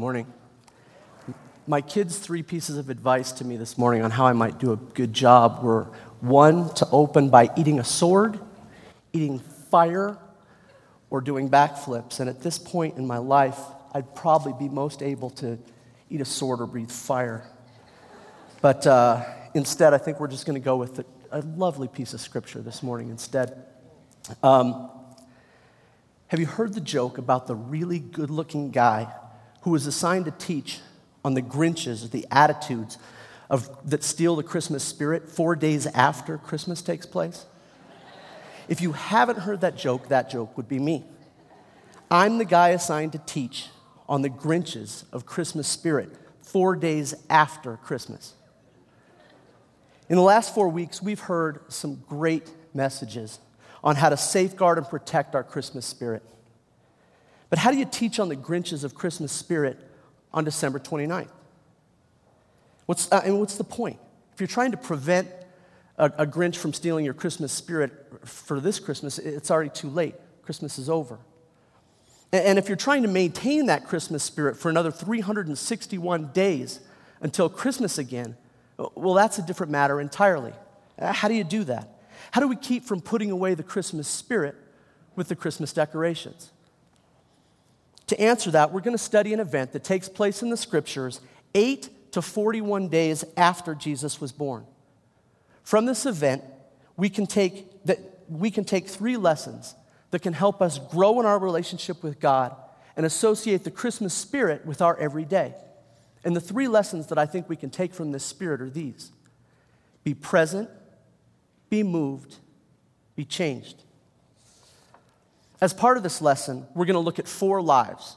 Morning. My kids' three pieces of advice to me this morning on how I might do a good job were one, to open by eating a sword, eating fire, or doing backflips. And at this point in my life, I'd probably be most able to eat a sword or breathe fire. But uh, instead, I think we're just going to go with a, lovely piece of scripture this morning instead. Um, have you heard the joke about the really good looking guy who was assigned to teach on the Grinches, the attitudes of, that steal the Christmas spirit four days after Christmas takes place? If you haven't heard that joke, that joke would be me. I'm the guy assigned to teach on the Grinches of Christmas spirit four days after Christmas. In the last four weeks, we've heard some great messages on how to safeguard and protect our Christmas spirit. But how do you teach on the Grinches of Christmas spirit on December 29th? What's, uh, and what's the point? If you're trying to prevent a, a Grinch from stealing your Christmas spirit for this Christmas, it's already too late. Christmas is over. And, and if you're trying to maintain that Christmas spirit for another 361 days until Christmas again, well, that's a different matter entirely. Uh, how do you do that? How do we keep from putting away the Christmas spirit with the Christmas decorations? To answer that, we're going to study an event that takes place in the scriptures 8 to 41 days after Jesus was born. From this event, we can take, that we can take three lessons that can help us grow in our relationship with God and associate the Christmas spirit with our everyday. And the three lessons that I think we can take from this spirit are these be present, be moved, be changed. As part of this lesson, we're going to look at four lives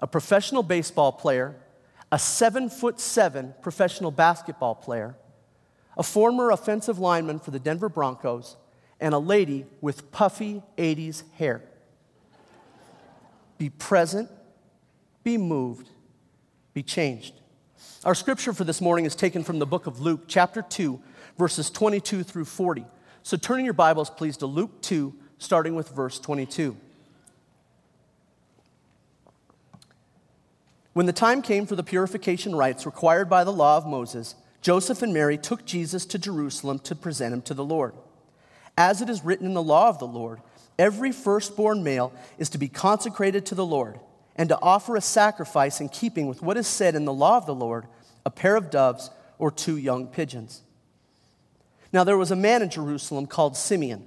a professional baseball player, a seven foot seven professional basketball player, a former offensive lineman for the Denver Broncos, and a lady with puffy 80s hair. Be present, be moved, be changed. Our scripture for this morning is taken from the book of Luke, chapter 2, verses 22 through 40. So turn in your Bibles, please, to Luke 2, starting with verse 22. When the time came for the purification rites required by the law of Moses, Joseph and Mary took Jesus to Jerusalem to present him to the Lord. As it is written in the law of the Lord, every firstborn male is to be consecrated to the Lord and to offer a sacrifice in keeping with what is said in the law of the Lord a pair of doves or two young pigeons. Now there was a man in Jerusalem called Simeon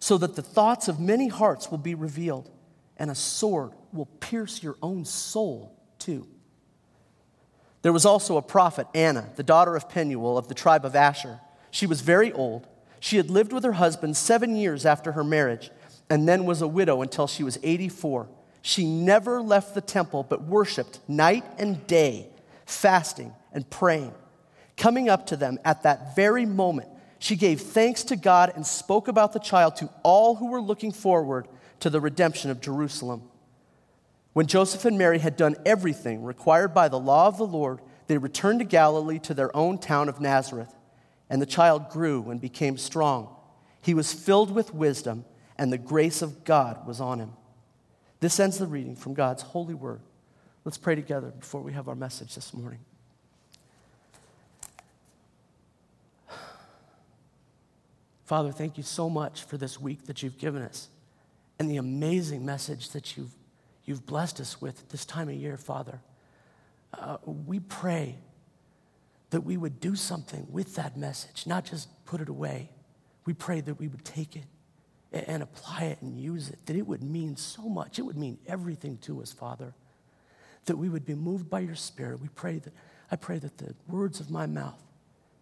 so that the thoughts of many hearts will be revealed, and a sword will pierce your own soul too. There was also a prophet, Anna, the daughter of Penuel of the tribe of Asher. She was very old. She had lived with her husband seven years after her marriage, and then was a widow until she was 84. She never left the temple, but worshiped night and day, fasting and praying. Coming up to them at that very moment, she gave thanks to God and spoke about the child to all who were looking forward to the redemption of Jerusalem. When Joseph and Mary had done everything required by the law of the Lord, they returned to Galilee to their own town of Nazareth. And the child grew and became strong. He was filled with wisdom, and the grace of God was on him. This ends the reading from God's holy word. Let's pray together before we have our message this morning. Father, thank you so much for this week that you've given us and the amazing message that you've, you've blessed us with this time of year, Father. Uh, we pray that we would do something with that message, not just put it away. We pray that we would take it and apply it and use it, that it would mean so much. It would mean everything to us, Father. That we would be moved by your Spirit. We pray that, I pray that the words of my mouth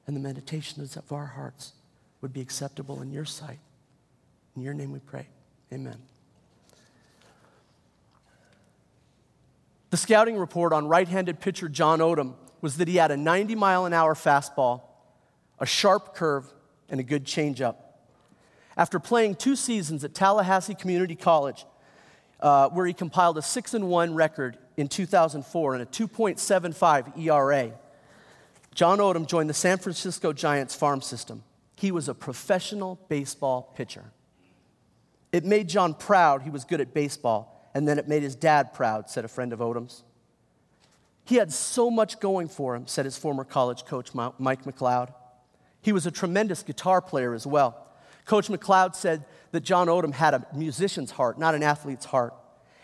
and the meditations of our hearts would be acceptable in your sight. In your name we pray. Amen. The scouting report on right handed pitcher John Odom was that he had a 90 mile an hour fastball, a sharp curve, and a good changeup. After playing two seasons at Tallahassee Community College, uh, where he compiled a 6 and 1 record in 2004 and a 2.75 ERA, John Odom joined the San Francisco Giants farm system. He was a professional baseball pitcher. It made John proud he was good at baseball, and then it made his dad proud, said a friend of Odom's. He had so much going for him, said his former college coach, Mike McLeod. He was a tremendous guitar player as well. Coach McLeod said that John Odom had a musician's heart, not an athlete's heart.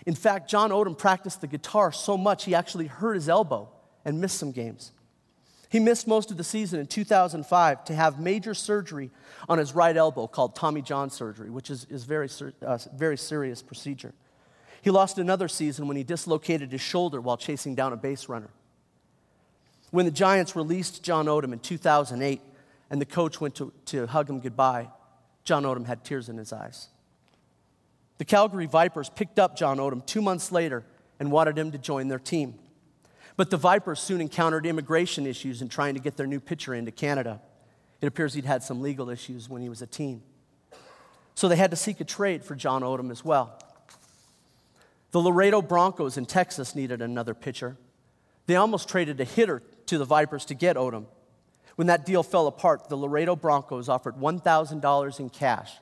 In fact, John Odom practiced the guitar so much he actually hurt his elbow and missed some games. He missed most of the season in 2005 to have major surgery on his right elbow called Tommy John surgery, which is, is very, uh, very serious procedure. He lost another season when he dislocated his shoulder while chasing down a base runner. When the Giants released John Odom in 2008 and the coach went to, to hug him goodbye, John Odom had tears in his eyes. The Calgary Vipers picked up John Odom two months later and wanted him to join their team. But the Vipers soon encountered immigration issues in trying to get their new pitcher into Canada. It appears he'd had some legal issues when he was a teen. So they had to seek a trade for John Odom as well. The Laredo Broncos in Texas needed another pitcher. They almost traded a hitter to the Vipers to get Odom. When that deal fell apart, the Laredo Broncos offered $1,000 in cash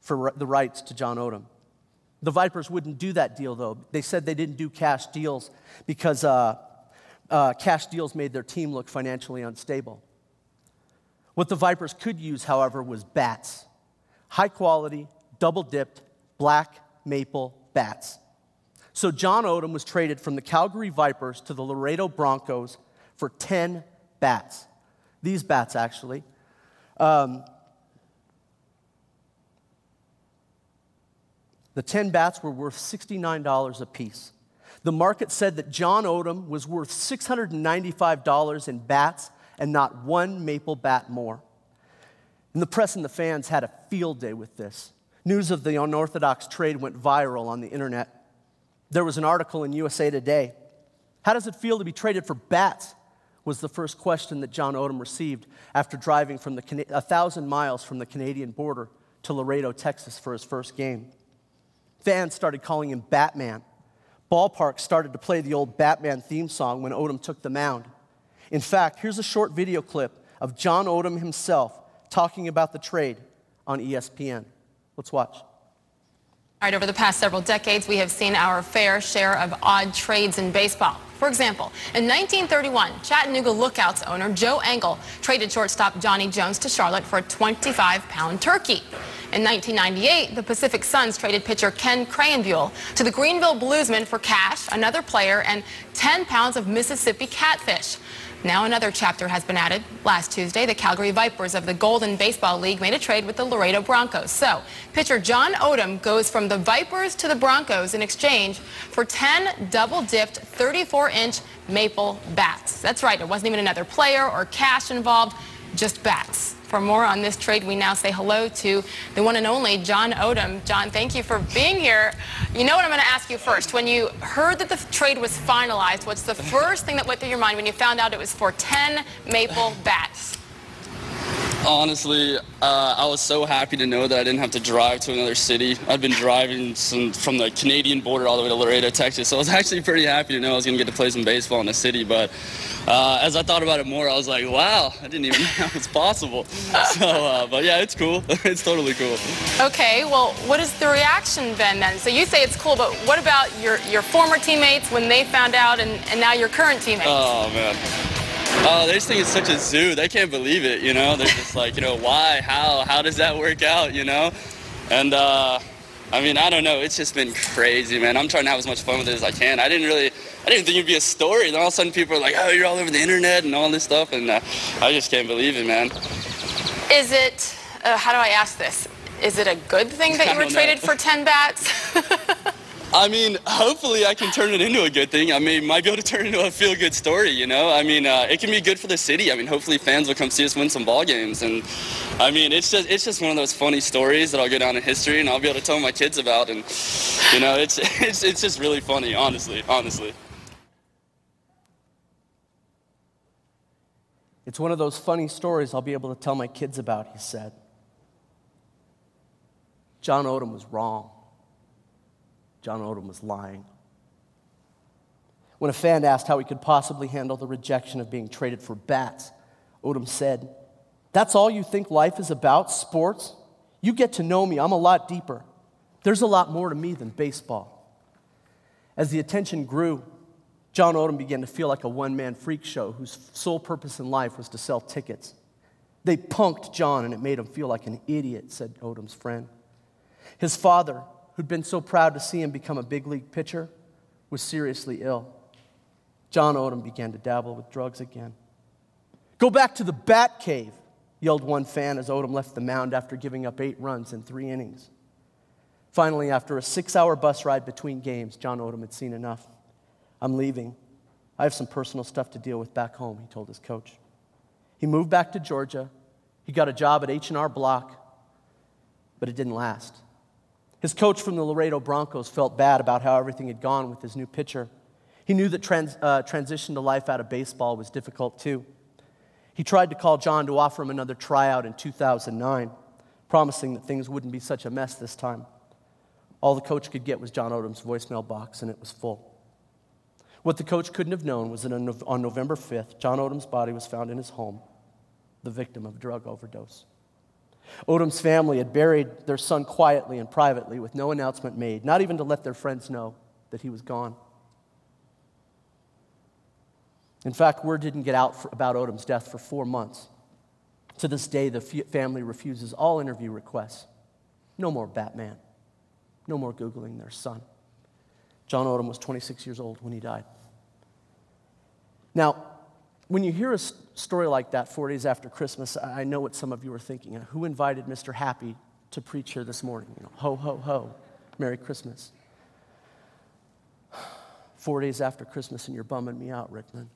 for the rights to John Odom. The Vipers wouldn't do that deal, though. They said they didn't do cash deals because uh, uh, cash deals made their team look financially unstable. What the Vipers could use, however, was bats high quality, double dipped, black maple bats. So John Odom was traded from the Calgary Vipers to the Laredo Broncos for 10 bats. These bats, actually. Um, the 10 bats were worth $69 a piece. The market said that John Odom was worth $695 in bats and not one maple bat more. And the press and the fans had a field day with this. News of the unorthodox trade went viral on the internet. There was an article in USA Today. How does it feel to be traded for bats? Was the first question that John Odom received after driving from the, a thousand miles from the Canadian border to Laredo, Texas for his first game. Fans started calling him Batman. Ballpark started to play the old Batman theme song when Odom took the mound. In fact, here's a short video clip of John Odom himself talking about the trade on ESPN. Let's watch. All right, over the past several decades, we have seen our fair share of odd trades in baseball. For example, in 1931, Chattanooga Lookouts owner Joe Engel traded shortstop Johnny Jones to Charlotte for a 25-pound turkey. In 1998, the Pacific Suns traded pitcher Ken Krahenbuhl to the Greenville Bluesmen for cash, another player, and 10 pounds of Mississippi catfish. Now another chapter has been added. Last Tuesday, the Calgary Vipers of the Golden Baseball League made a trade with the Laredo Broncos. So, pitcher John Odom goes from the Vipers to the Broncos in exchange for 10 double-dipped 34-inch maple bats. That's right, it wasn't even another player or cash involved, just bats. For more on this trade, we now say hello to the one and only John Odom. John, thank you for being here. You know what I'm going to ask you first. When you heard that the trade was finalized, what's the first thing that went through your mind when you found out it was for 10 maple bats? Honestly, uh, I was so happy to know that I didn't have to drive to another city. I'd been driving some, from the Canadian border all the way to Laredo, Texas, so I was actually pretty happy to know I was going to get to play some baseball in the city. But uh, as I thought about it more, I was like, wow, I didn't even know it was possible. So, uh, but yeah, it's cool. it's totally cool. Okay, well, what has the reaction been then? So you say it's cool, but what about your, your former teammates when they found out and, and now your current teammates? Oh, man. Oh, they just think it's such a zoo. They can't believe it, you know? They're just like, you know, why? How? How does that work out, you know? And, uh, I mean, I don't know. It's just been crazy, man. I'm trying to have as much fun with it as I can. I didn't really I didn't think it'd be a story. And all of a sudden, people are like, "Oh, you're all over the internet and all this stuff," and uh, I just can't believe it, man. Is it? Uh, how do I ask this? Is it a good thing that you were traded for 10 bats? I mean, hopefully I can turn it into a good thing. I mean, might be able to turn it into a feel-good story, you know? I mean, uh, it can be good for the city. I mean, hopefully fans will come see us win some ball games. And, I mean, it's just, it's just one of those funny stories that I'll go down in history and I'll be able to tell my kids about. And, you know, it's, it's, it's just really funny, honestly, honestly. It's one of those funny stories I'll be able to tell my kids about, he said. John Odom was wrong. John Odom was lying. When a fan asked how he could possibly handle the rejection of being traded for bats, Odom said, That's all you think life is about, sports? You get to know me, I'm a lot deeper. There's a lot more to me than baseball. As the attention grew, John Odom began to feel like a one man freak show whose sole purpose in life was to sell tickets. They punked John and it made him feel like an idiot, said Odom's friend. His father, who'd been so proud to see him become a big league pitcher, was seriously ill. John Odom began to dabble with drugs again. Go back to the bat cave, yelled one fan as Odom left the mound after giving up eight runs in three innings. Finally, after a six hour bus ride between games, John Odom had seen enough. I'm leaving. I have some personal stuff to deal with back home, he told his coach. He moved back to Georgia. He got a job at H&R Block, but it didn't last. His coach from the Laredo Broncos felt bad about how everything had gone with his new pitcher. He knew that trans, uh, transition to life out of baseball was difficult too. He tried to call John to offer him another tryout in 2009, promising that things wouldn't be such a mess this time. All the coach could get was John Odom's voicemail box, and it was full. What the coach couldn't have known was that on November 5th, John Odom's body was found in his home, the victim of a drug overdose. Odom's family had buried their son quietly and privately with no announcement made, not even to let their friends know that he was gone. In fact, word didn't get out for, about Odom's death for four months. To this day, the family refuses all interview requests. No more Batman. No more Googling their son. John Odom was 26 years old when he died. Now, when you hear a story like that four days after Christmas, I know what some of you are thinking. Uh, who invited Mr. Happy to preach here this morning? You know, ho, ho, ho, Merry Christmas. Four days after Christmas, and you're bumming me out, Rickman.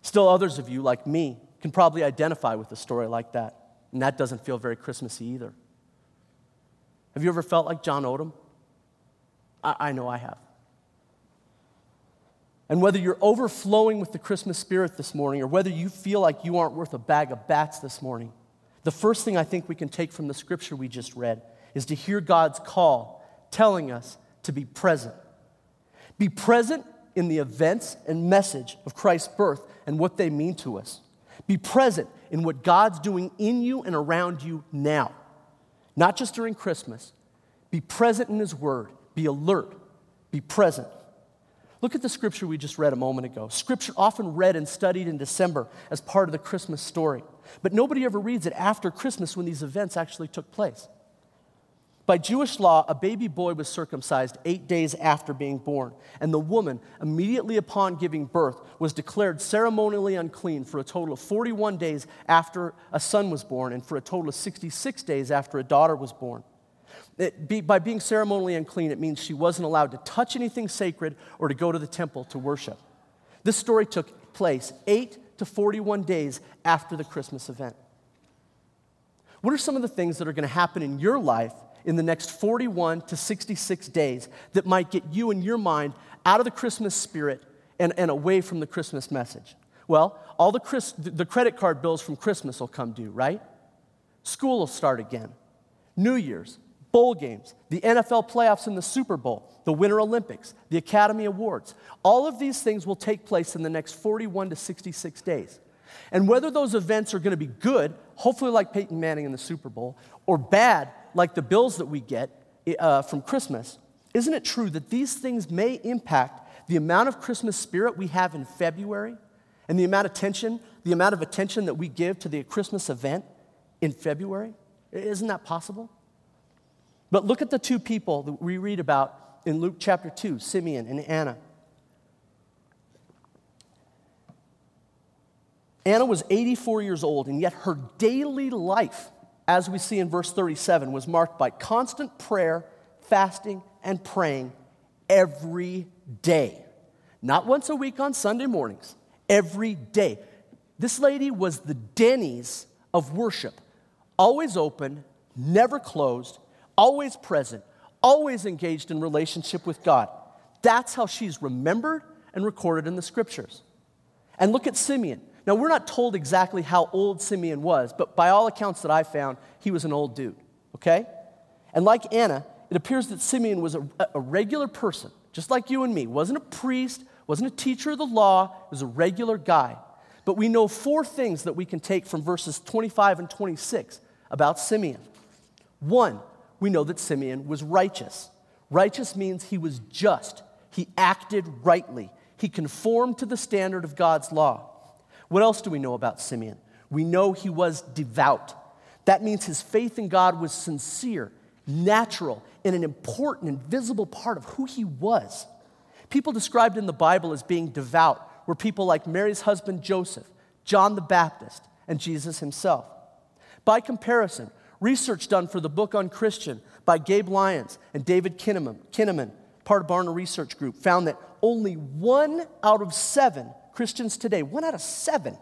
Still, others of you, like me, can probably identify with a story like that, and that doesn't feel very Christmassy either. Have you ever felt like John Odom? I, I know I have. And whether you're overflowing with the Christmas spirit this morning or whether you feel like you aren't worth a bag of bats this morning, the first thing I think we can take from the scripture we just read is to hear God's call telling us to be present. Be present in the events and message of Christ's birth and what they mean to us. Be present in what God's doing in you and around you now, not just during Christmas. Be present in His Word. Be alert. Be present. Look at the scripture we just read a moment ago. Scripture often read and studied in December as part of the Christmas story, but nobody ever reads it after Christmas when these events actually took place. By Jewish law, a baby boy was circumcised eight days after being born, and the woman, immediately upon giving birth, was declared ceremonially unclean for a total of 41 days after a son was born, and for a total of 66 days after a daughter was born. Be, by being ceremonially unclean, it means she wasn't allowed to touch anything sacred or to go to the temple to worship. This story took place 8 to 41 days after the Christmas event. What are some of the things that are going to happen in your life in the next 41 to 66 days that might get you and your mind out of the Christmas spirit and, and away from the Christmas message? Well, all the, Chris, the credit card bills from Christmas will come due, right? School will start again. New Year's, bowl games, the NFL playoffs and the Super Bowl, the Winter Olympics, the Academy Awards. All of these things will take place in the next 41 to 66 days. And whether those events are going to be good, hopefully like Peyton Manning in the Super Bowl, or bad, like the bills that we get uh, from Christmas, isn't it true that these things may impact the amount of Christmas spirit we have in February and the amount of attention, the amount of attention that we give to the Christmas event in February? Isn't that possible? But look at the two people that we read about in Luke chapter 2 Simeon and Anna. Anna was 84 years old, and yet her daily life, as we see in verse 37, was marked by constant prayer, fasting, and praying every day. Not once a week on Sunday mornings, every day. This lady was the Denny's of worship, always open, never closed, always present, always engaged in relationship with God. That's how she's remembered and recorded in the scriptures. And look at Simeon. Now, we're not told exactly how old Simeon was, but by all accounts that I found, he was an old dude, okay? And like Anna, it appears that Simeon was a, a regular person, just like you and me. Wasn't a priest, wasn't a teacher of the law, was a regular guy. But we know four things that we can take from verses 25 and 26 about Simeon. One, we know that Simeon was righteous. Righteous means he was just, he acted rightly, he conformed to the standard of God's law. What else do we know about Simeon? We know he was devout. That means his faith in God was sincere, natural, and an important and visible part of who he was. People described in the Bible as being devout were people like Mary's husband Joseph, John the Baptist, and Jesus himself. By comparison, research done for the book unChristian by Gabe Lyons and David Kinnaman, Kinnaman part of Barna Research Group, found that only one out of seven Christians today, one out of seven,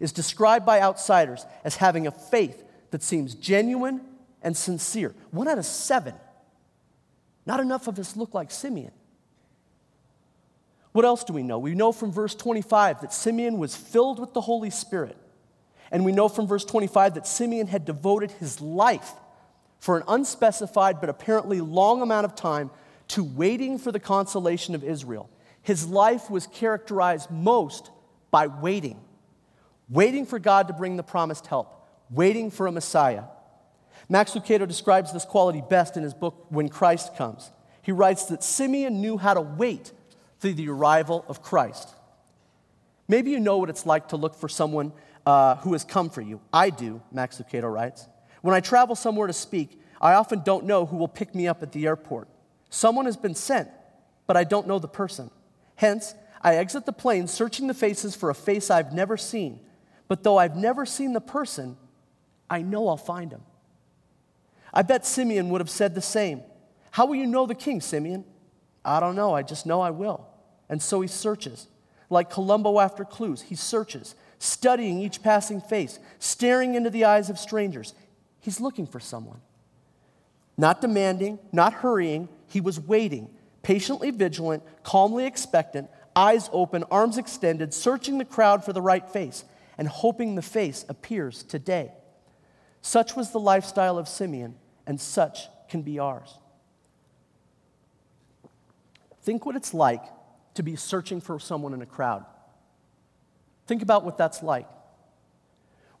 is described by outsiders as having a faith that seems genuine and sincere. One out of seven. Not enough of us look like Simeon. What else do we know? We know from verse 25 that Simeon was filled with the Holy Spirit. And we know from verse 25 that Simeon had devoted his life for an unspecified but apparently long amount of time to waiting for the consolation of Israel. His life was characterized most by waiting, waiting for God to bring the promised help, waiting for a Messiah. Max Lucado describes this quality best in his book, When Christ Comes. He writes that Simeon knew how to wait through the arrival of Christ. Maybe you know what it's like to look for someone uh, who has come for you. I do, Max Lucado writes. When I travel somewhere to speak, I often don't know who will pick me up at the airport. Someone has been sent, but I don't know the person. Hence, I exit the plane searching the faces for a face I've never seen. But though I've never seen the person, I know I'll find him. I bet Simeon would have said the same. How will you know the king, Simeon? I don't know, I just know I will. And so he searches. Like Columbo after clues, he searches, studying each passing face, staring into the eyes of strangers. He's looking for someone. Not demanding, not hurrying, he was waiting, patiently vigilant, calmly expectant, eyes open, arms extended, searching the crowd for the right face, and hoping the face appears today. Such was the lifestyle of Simeon, and such can be ours. Think what it's like to be searching for someone in a crowd. Think about what that's like.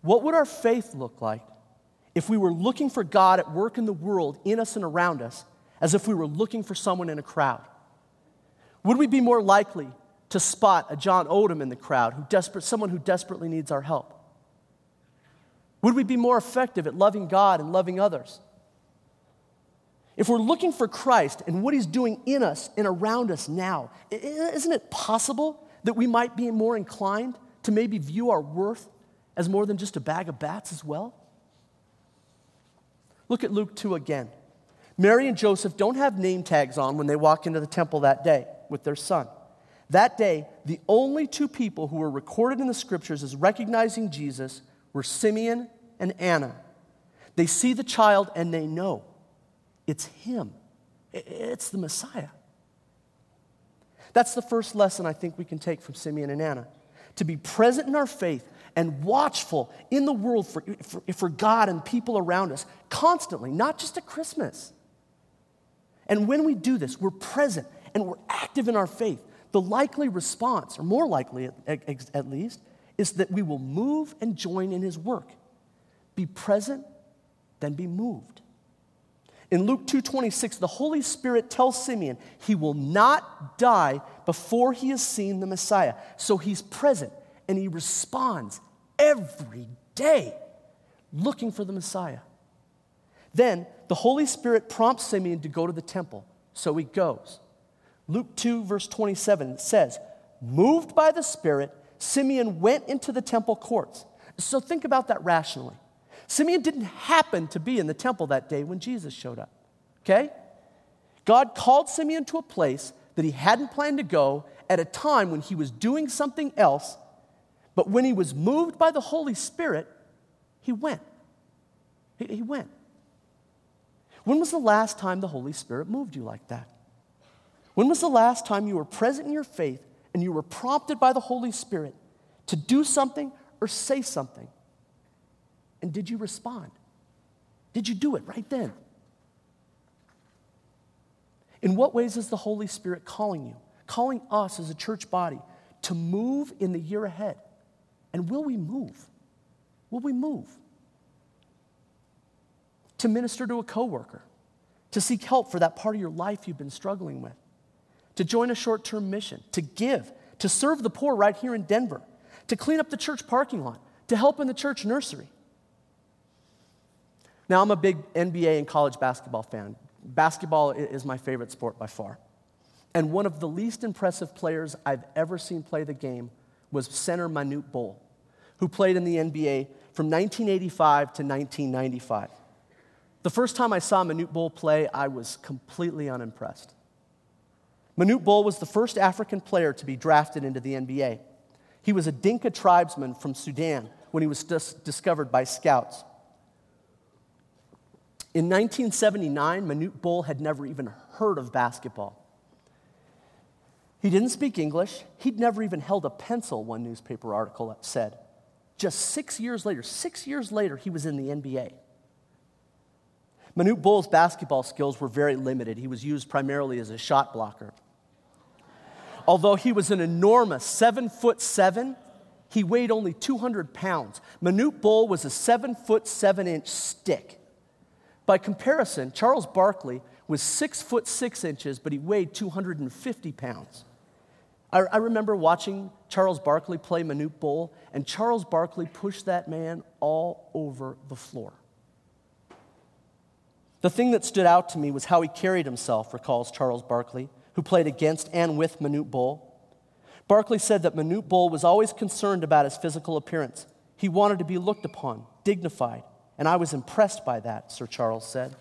What would our faith look like if we were looking for God at work in the world, in us and around us, as if we were looking for someone in a crowd? Would we be more likely to spot a John Odom in the crowd, who desperate, someone who desperately needs our help? Would we be more effective at loving God and loving others? If we're looking for Christ and what he's doing in us and around us now, isn't it possible that we might be more inclined to maybe view our worth as more than just a bag of bats as well? Look at Luke 2 again. Mary and Joseph don't have name tags on when they walk into the temple that day with their son. That day, the only two people who were recorded in the scriptures as recognizing Jesus were Simeon and Anna. They see the child and they know it's him, it's the Messiah. That's the first lesson I think we can take from Simeon and Anna to be present in our faith and watchful in the world for, for, for God and people around us constantly, not just at Christmas. And when we do this, we're present and we're active in our faith. The likely response, or more likely at, at least, is that we will move and join in his work. Be present, then be moved. In Luke 2:26, the Holy Spirit tells Simeon he will not die before he has seen the Messiah. So he's present and he responds every day looking for the Messiah. Then the Holy Spirit prompts Simeon to go to the temple, so he goes. Luke 2, verse 27 says, Moved by the Spirit, Simeon went into the temple courts. So think about that rationally. Simeon didn't happen to be in the temple that day when Jesus showed up, okay? God called Simeon to a place that he hadn't planned to go at a time when he was doing something else, but when he was moved by the Holy Spirit, he went. He, he went. When was the last time the Holy Spirit moved you like that? When was the last time you were present in your faith and you were prompted by the Holy Spirit to do something or say something? And did you respond? Did you do it right then? In what ways is the Holy Spirit calling you, calling us as a church body to move in the year ahead? And will we move? Will we move? To minister to a coworker, to seek help for that part of your life you've been struggling with, to join a short term mission, to give, to serve the poor right here in Denver, to clean up the church parking lot, to help in the church nursery. Now, I'm a big NBA and college basketball fan. Basketball is my favorite sport by far. And one of the least impressive players I've ever seen play the game was center Manute Bol, who played in the NBA from 1985 to 1995. The first time I saw Manute Bol play, I was completely unimpressed. Manute Bol was the first African player to be drafted into the NBA. He was a Dinka tribesman from Sudan when he was dis- discovered by scouts. In 1979, Manute Bol had never even heard of basketball. He didn't speak English. He'd never even held a pencil, one newspaper article said. Just six years later, six years later, he was in the NBA. Manute Bol's basketball skills were very limited. He was used primarily as a shot blocker. Although he was an enormous seven foot seven, he weighed only 200 pounds. Manute Bol was a seven foot seven inch stick. By comparison, Charles Barkley was six foot six inches, but he weighed 250 pounds. I, I remember watching Charles Barkley play Manute Bol, and Charles Barkley pushed that man all over the floor. The thing that stood out to me was how he carried himself, recalls Charles Barkley, who played against and with Manute Bol. Barkley said that Manute Bol was always concerned about his physical appearance. He wanted to be looked upon, dignified, and I was impressed by that, Sir Charles said.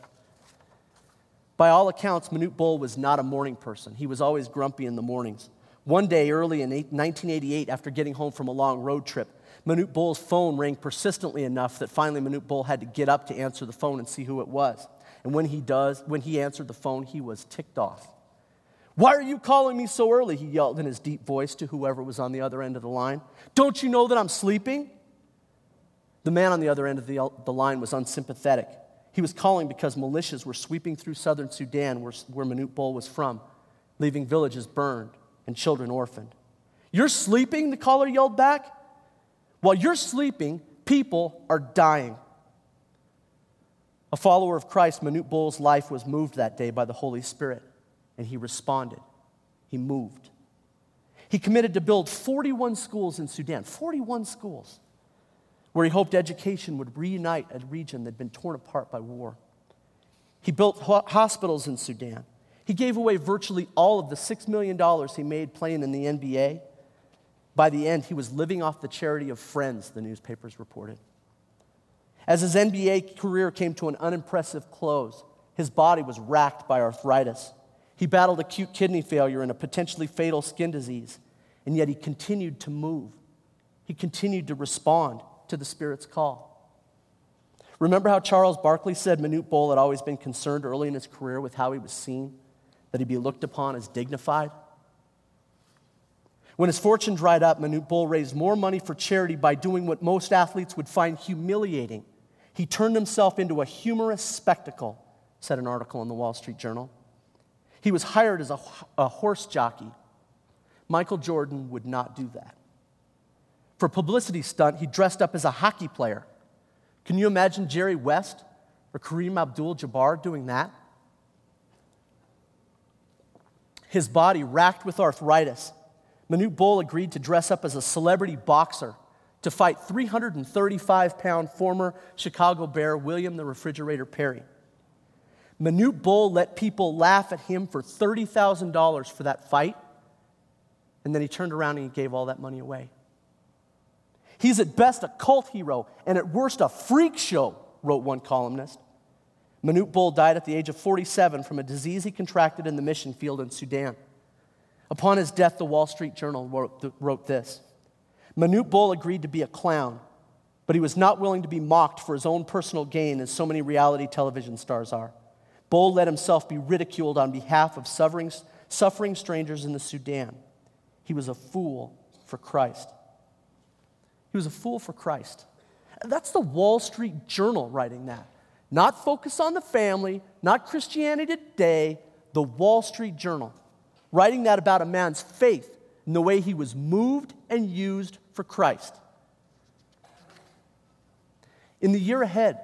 By all accounts, Manute Bol was not a morning person. He was always grumpy in the mornings. One day early in 1988, after getting home from a long road trip, Manute Bol's phone rang persistently enough that finally Manute Bol had to get up to answer the phone and see who it was. And when he does, when he answered the phone, he was ticked off. Why are you calling me so early? He yelled in his deep voice to whoever was on the other end of the line. Don't you know that I'm sleeping? The man on the other end of the, the line was unsympathetic. He was calling because militias were sweeping through southern Sudan, where, where Manute Bol was from, leaving villages burned and children orphaned. You're sleeping? The caller yelled back. While you're sleeping, people are dying. A follower of Christ, Manute Bol's life was moved that day by the Holy Spirit, and he responded. He moved. He committed to build 41 schools in Sudan, 41 schools where he hoped education would reunite a region that had been torn apart by war. He built hospitals in Sudan. He gave away virtually all of the $6 million he made playing in the NBA. By the end, he was living off the charity of friends, the newspapers reported. As his NBA career came to an unimpressive close, his body was racked by arthritis. He battled acute kidney failure and a potentially fatal skin disease, and yet he continued to move. He continued to respond to the Spirit's call. Remember how Charles Barkley said Manute Bol had always been concerned early in his career with how he was seen, that he'd be looked upon as dignified? When his fortune dried up, Manute Bol raised more money for charity by doing what most athletes would find humiliating. He turned himself into a humorous spectacle, said an article in the Wall Street Journal. He was hired as a, a horse jockey. Michael Jordan would not do that. For publicity stunt, he dressed up as a hockey player. Can you imagine Jerry West or Kareem Abdul Jabbar doing that? His body racked with arthritis. Manute Bol agreed to dress up as a celebrity boxer to fight 335 pound former Chicago Bear William the Refrigerator Perry. Manute Bol let people laugh at him for $30,000 for that fight, and then he turned around and he gave all that money away. He's at best a cult hero and at worst a freak show, wrote one columnist. Manute Bol died at the age of 47 from a disease he contracted in the mission field in Sudan. Upon his death, the Wall Street Journal wrote, wrote this Manute Bol agreed to be a clown, but he was not willing to be mocked for his own personal gain, as so many reality television stars are. Bol let himself be ridiculed on behalf of suffering, suffering strangers in the Sudan. He was a fool for Christ. He was a fool for Christ. That's the Wall Street Journal writing that. Not focus on the family, not Christianity today, the Wall Street Journal writing that about a man's faith and the way he was moved and used for Christ. In the year ahead,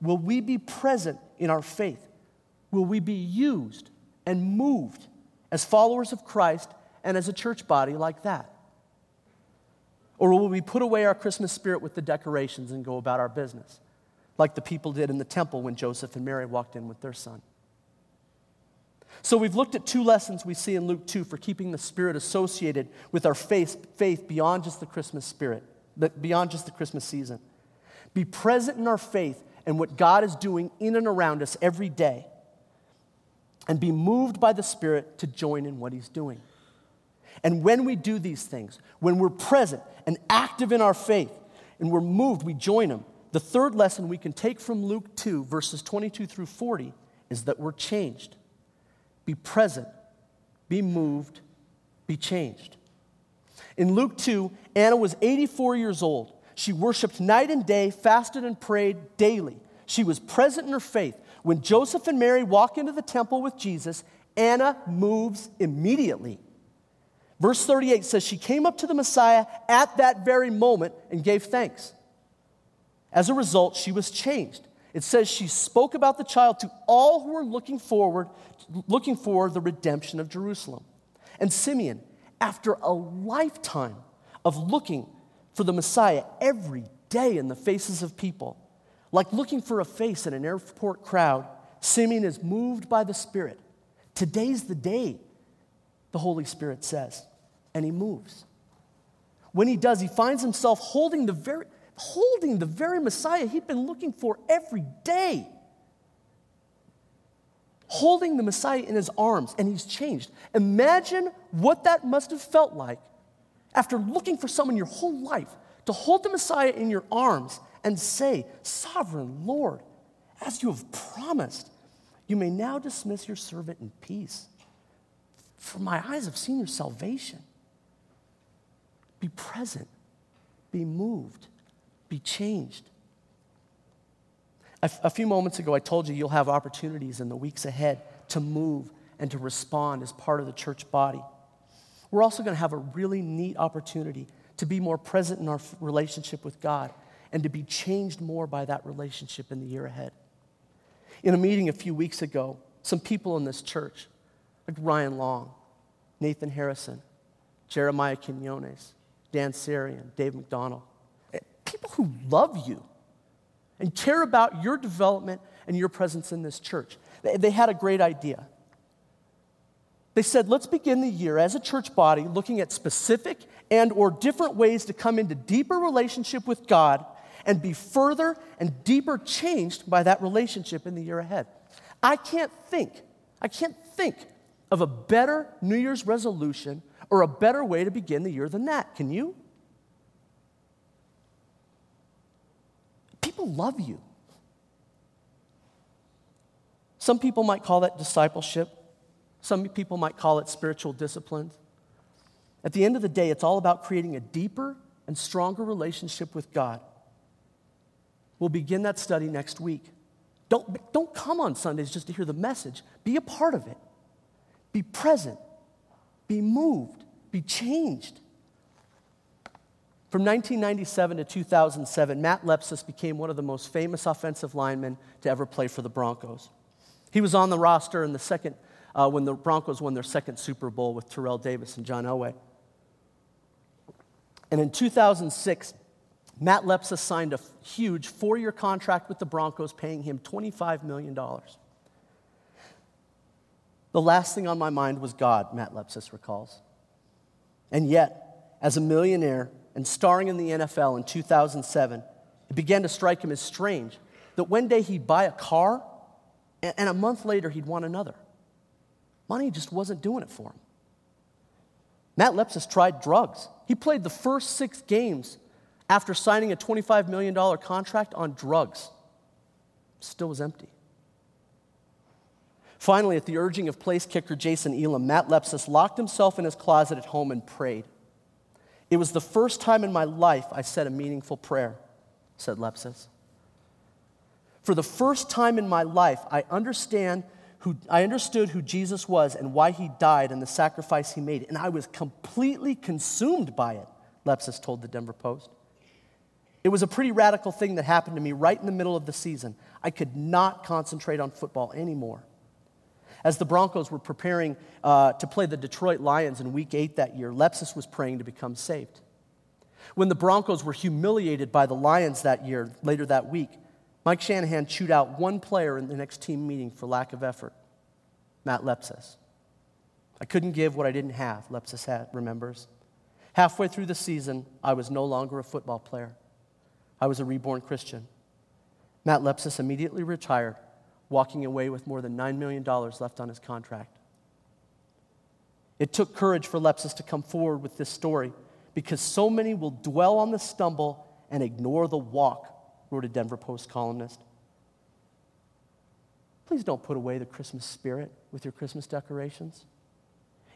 will we be present in our faith? Will we be used and moved as followers of Christ and as a church body like that? Or will we put away our Christmas spirit with the decorations and go about our business, like the people did in the temple when Joseph and Mary walked in with their son? So we've looked at two lessons we see in Luke 2 for keeping the Spirit associated with our faith, faith beyond just the Christmas spirit, beyond just the Christmas season. Be present in our faith and what God is doing in and around us every day. And be moved by the Spirit to join in what He's doing. And when we do these things, when we're present and active in our faith and we're moved, we join them. The third lesson we can take from Luke 2, verses 22 through 40, is that we're changed. Be present, be moved, be changed. In Luke 2, Anna was 84 years old. She worshiped night and day, fasted and prayed daily. She was present in her faith. When Joseph and Mary walk into the temple with Jesus, Anna moves immediately. Verse 38 says she came up to the Messiah at that very moment and gave thanks. As a result, she was changed. It says she spoke about the child to all who were looking forward, looking for the redemption of Jerusalem. And Simeon, after a lifetime of looking for the Messiah every day in the faces of people, like looking for a face in an airport crowd, Simeon is moved by the Spirit. Today's the day, the Holy Spirit says and he moves. When he does, he finds himself holding the very, holding the very Messiah he'd been looking for every day. Holding the Messiah in his arms, and he's changed. Imagine what that must have felt like after looking for someone your whole life to hold the Messiah in your arms and say, Sovereign Lord, as you have promised, you may now dismiss your servant in peace. For my eyes have seen your salvation be present, be moved, be changed. A, f- a few moments ago, I told you you'll have opportunities in the weeks ahead to move and to respond as part of the church body. We're also going to have a really neat opportunity to be more present in our relationship with God and to be changed more by that relationship in the year ahead. In a meeting a few weeks ago, some people in this church, like Ryan Long, Nathan Harrison, Jeremiah Quinones, Dan Sarian, Dave McDonald. Eh, people who love you and care about your development and your presence in this church. They had a great idea. They said, let's begin the year as a church body looking at specific and or different ways to come into deeper relationship with God and be further and deeper changed by that relationship in the year ahead. I can't think, I can't think of a better New Year's resolution or a better way to begin the year than that. Can you? People love you. Some people might call that discipleship. Some people might call it spiritual disciplines. At the end of the day, it's all about creating a deeper and stronger relationship with God. We'll begin that study next week. Don't, don't come on Sundays just to hear the message, be a part of it. Be present, be moved, be changed. From 1997 to 2007, Matt Lepsis became one of the most famous offensive linemen to ever play for the Broncos. He was on the roster in the second, uh, when the Broncos won their second Super Bowl with Terrell Davis and John Elway. And in 2006, Matt Lepsis signed a huge four year contract with the Broncos, paying him $25 million. The last thing on my mind was God, Matt Lepsis recalls. And yet, as a millionaire and starring in the NFL in 2007, it began to strike him as strange that one day he'd buy a car and a month later he'd want another. Money just wasn't doing it for him. Matt Lepsis tried drugs. He played the first six games after signing a $25 million contract on drugs. Still was empty. Finally, at the urging of place kicker Jason Elam, Matt Lepsis locked himself in his closet at home and prayed. It was the first time in my life I said a meaningful prayer, said Lepsis. For the first time in my life, I understand who, I understood who Jesus was and why he died and the sacrifice he made, and I was completely consumed by it, Lepsis told the Denver Post. It was a pretty radical thing that happened to me right in the middle of the season. I could not concentrate on football anymore. As the Broncos were preparing uh, to play the Detroit Lions in week eight that year, Lepsis was praying to become saved. When the Broncos were humiliated by the Lions that year, later that week, Mike Shanahan chewed out one player in the next team meeting for lack of effort Matt Lepsis. I couldn't give what I didn't have, Lepsis had, remembers. Halfway through the season, I was no longer a football player. I was a reborn Christian. Matt Lepsis immediately retired, walking away with more than $9 million left on his contract. It took courage for Lepsis to come forward with this story because so many will dwell on the stumble and ignore the walk, wrote a Denver Post columnist. Please don't put away the Christmas spirit with your Christmas decorations.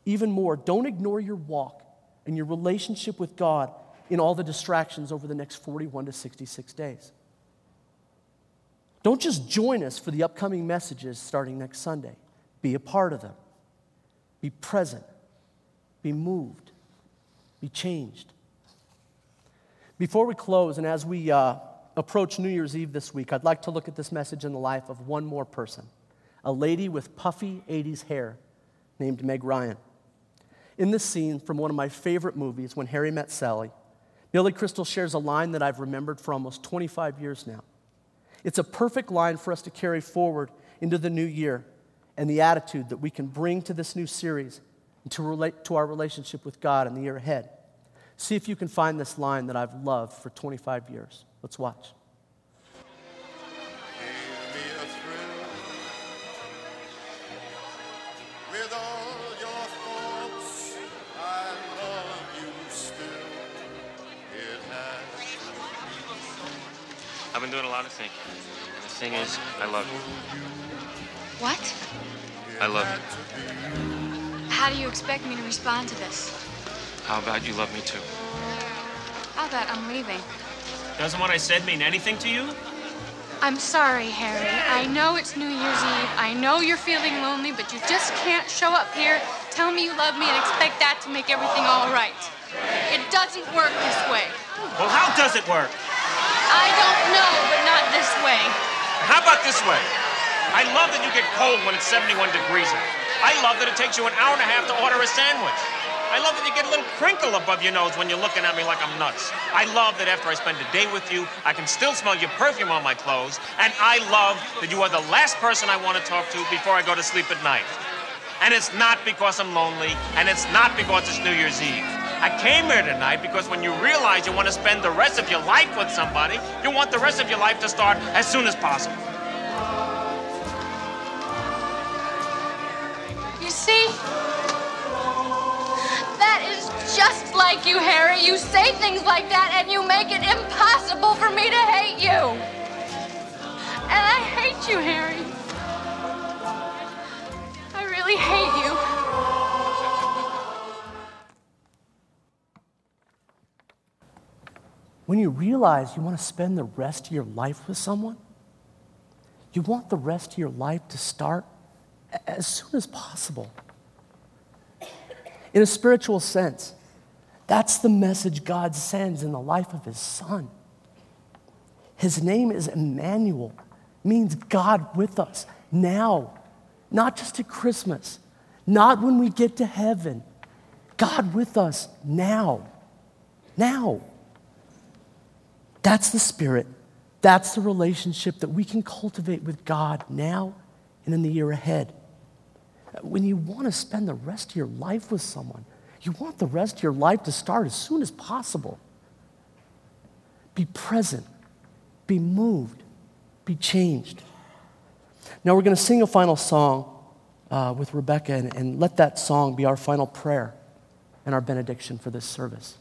Even more, don't ignore your walk and your relationship with God in all the distractions over the next 41 to 66 days. Don't just join us for the upcoming messages starting next Sunday. Be a part of them. Be present. Be moved. Be changed. Before we close, and as we uh, approach New Year's Eve this week, I'd like to look at this message in the life of one more person a lady with puffy 80s hair named Meg Ryan. In this scene from one of my favorite movies, When Harry Met Sally, Billy Crystal shares a line that I've remembered for almost 25 years now. It's a perfect line for us to carry forward into the new year and the attitude that we can bring to this new series and to relate to our relationship with God in the year ahead. See if you can find this line that I've loved for 25 years. Let's watch. I've been doing a lot of thinking. The thing is, I love you. What? I love you. How do you expect me to respond to this? How about you love me too? How about I'm leaving? Doesn't what I said mean anything to you? I'm sorry, Harry. I know it's New Year's Eve. I know you're feeling lonely, but you just can't show up here, tell me you love me, and expect that to make everything all right. It doesn't work this way. Well, how does it work? I don't know, but not this way. How about this way? I love that you get cold when it's 71 degrees out. I love that it takes you an hour and a half to order a sandwich. I love that you get a little crinkle above your nose when you're looking at me like I'm nuts. I love that after I spend a day with you, I can still smell your perfume on my clothes. And I love that you are the last person I want to talk to before I go to sleep at night. And it's not because I'm lonely, and it's not because it's New Year's Eve. I came here tonight because when you realize you want to spend the rest of your life with somebody, you want the rest of your life to start as soon as possible. You see? That is just like you, Harry. You say things like that and you make it impossible for me to hate you. And I hate you, Harry. I really hate you. When you realize you want to spend the rest of your life with someone, you want the rest of your life to start as soon as possible. In a spiritual sense, that's the message God sends in the life of his son. His name is Emmanuel, means God with us now, not just at Christmas, not when we get to heaven. God with us now. Now. That's the spirit. That's the relationship that we can cultivate with God now and in the year ahead. When you want to spend the rest of your life with someone, you want the rest of your life to start as soon as possible. Be present. Be moved. Be changed. Now we're going to sing a final song uh, with Rebecca and, and let that song be our final prayer and our benediction for this service.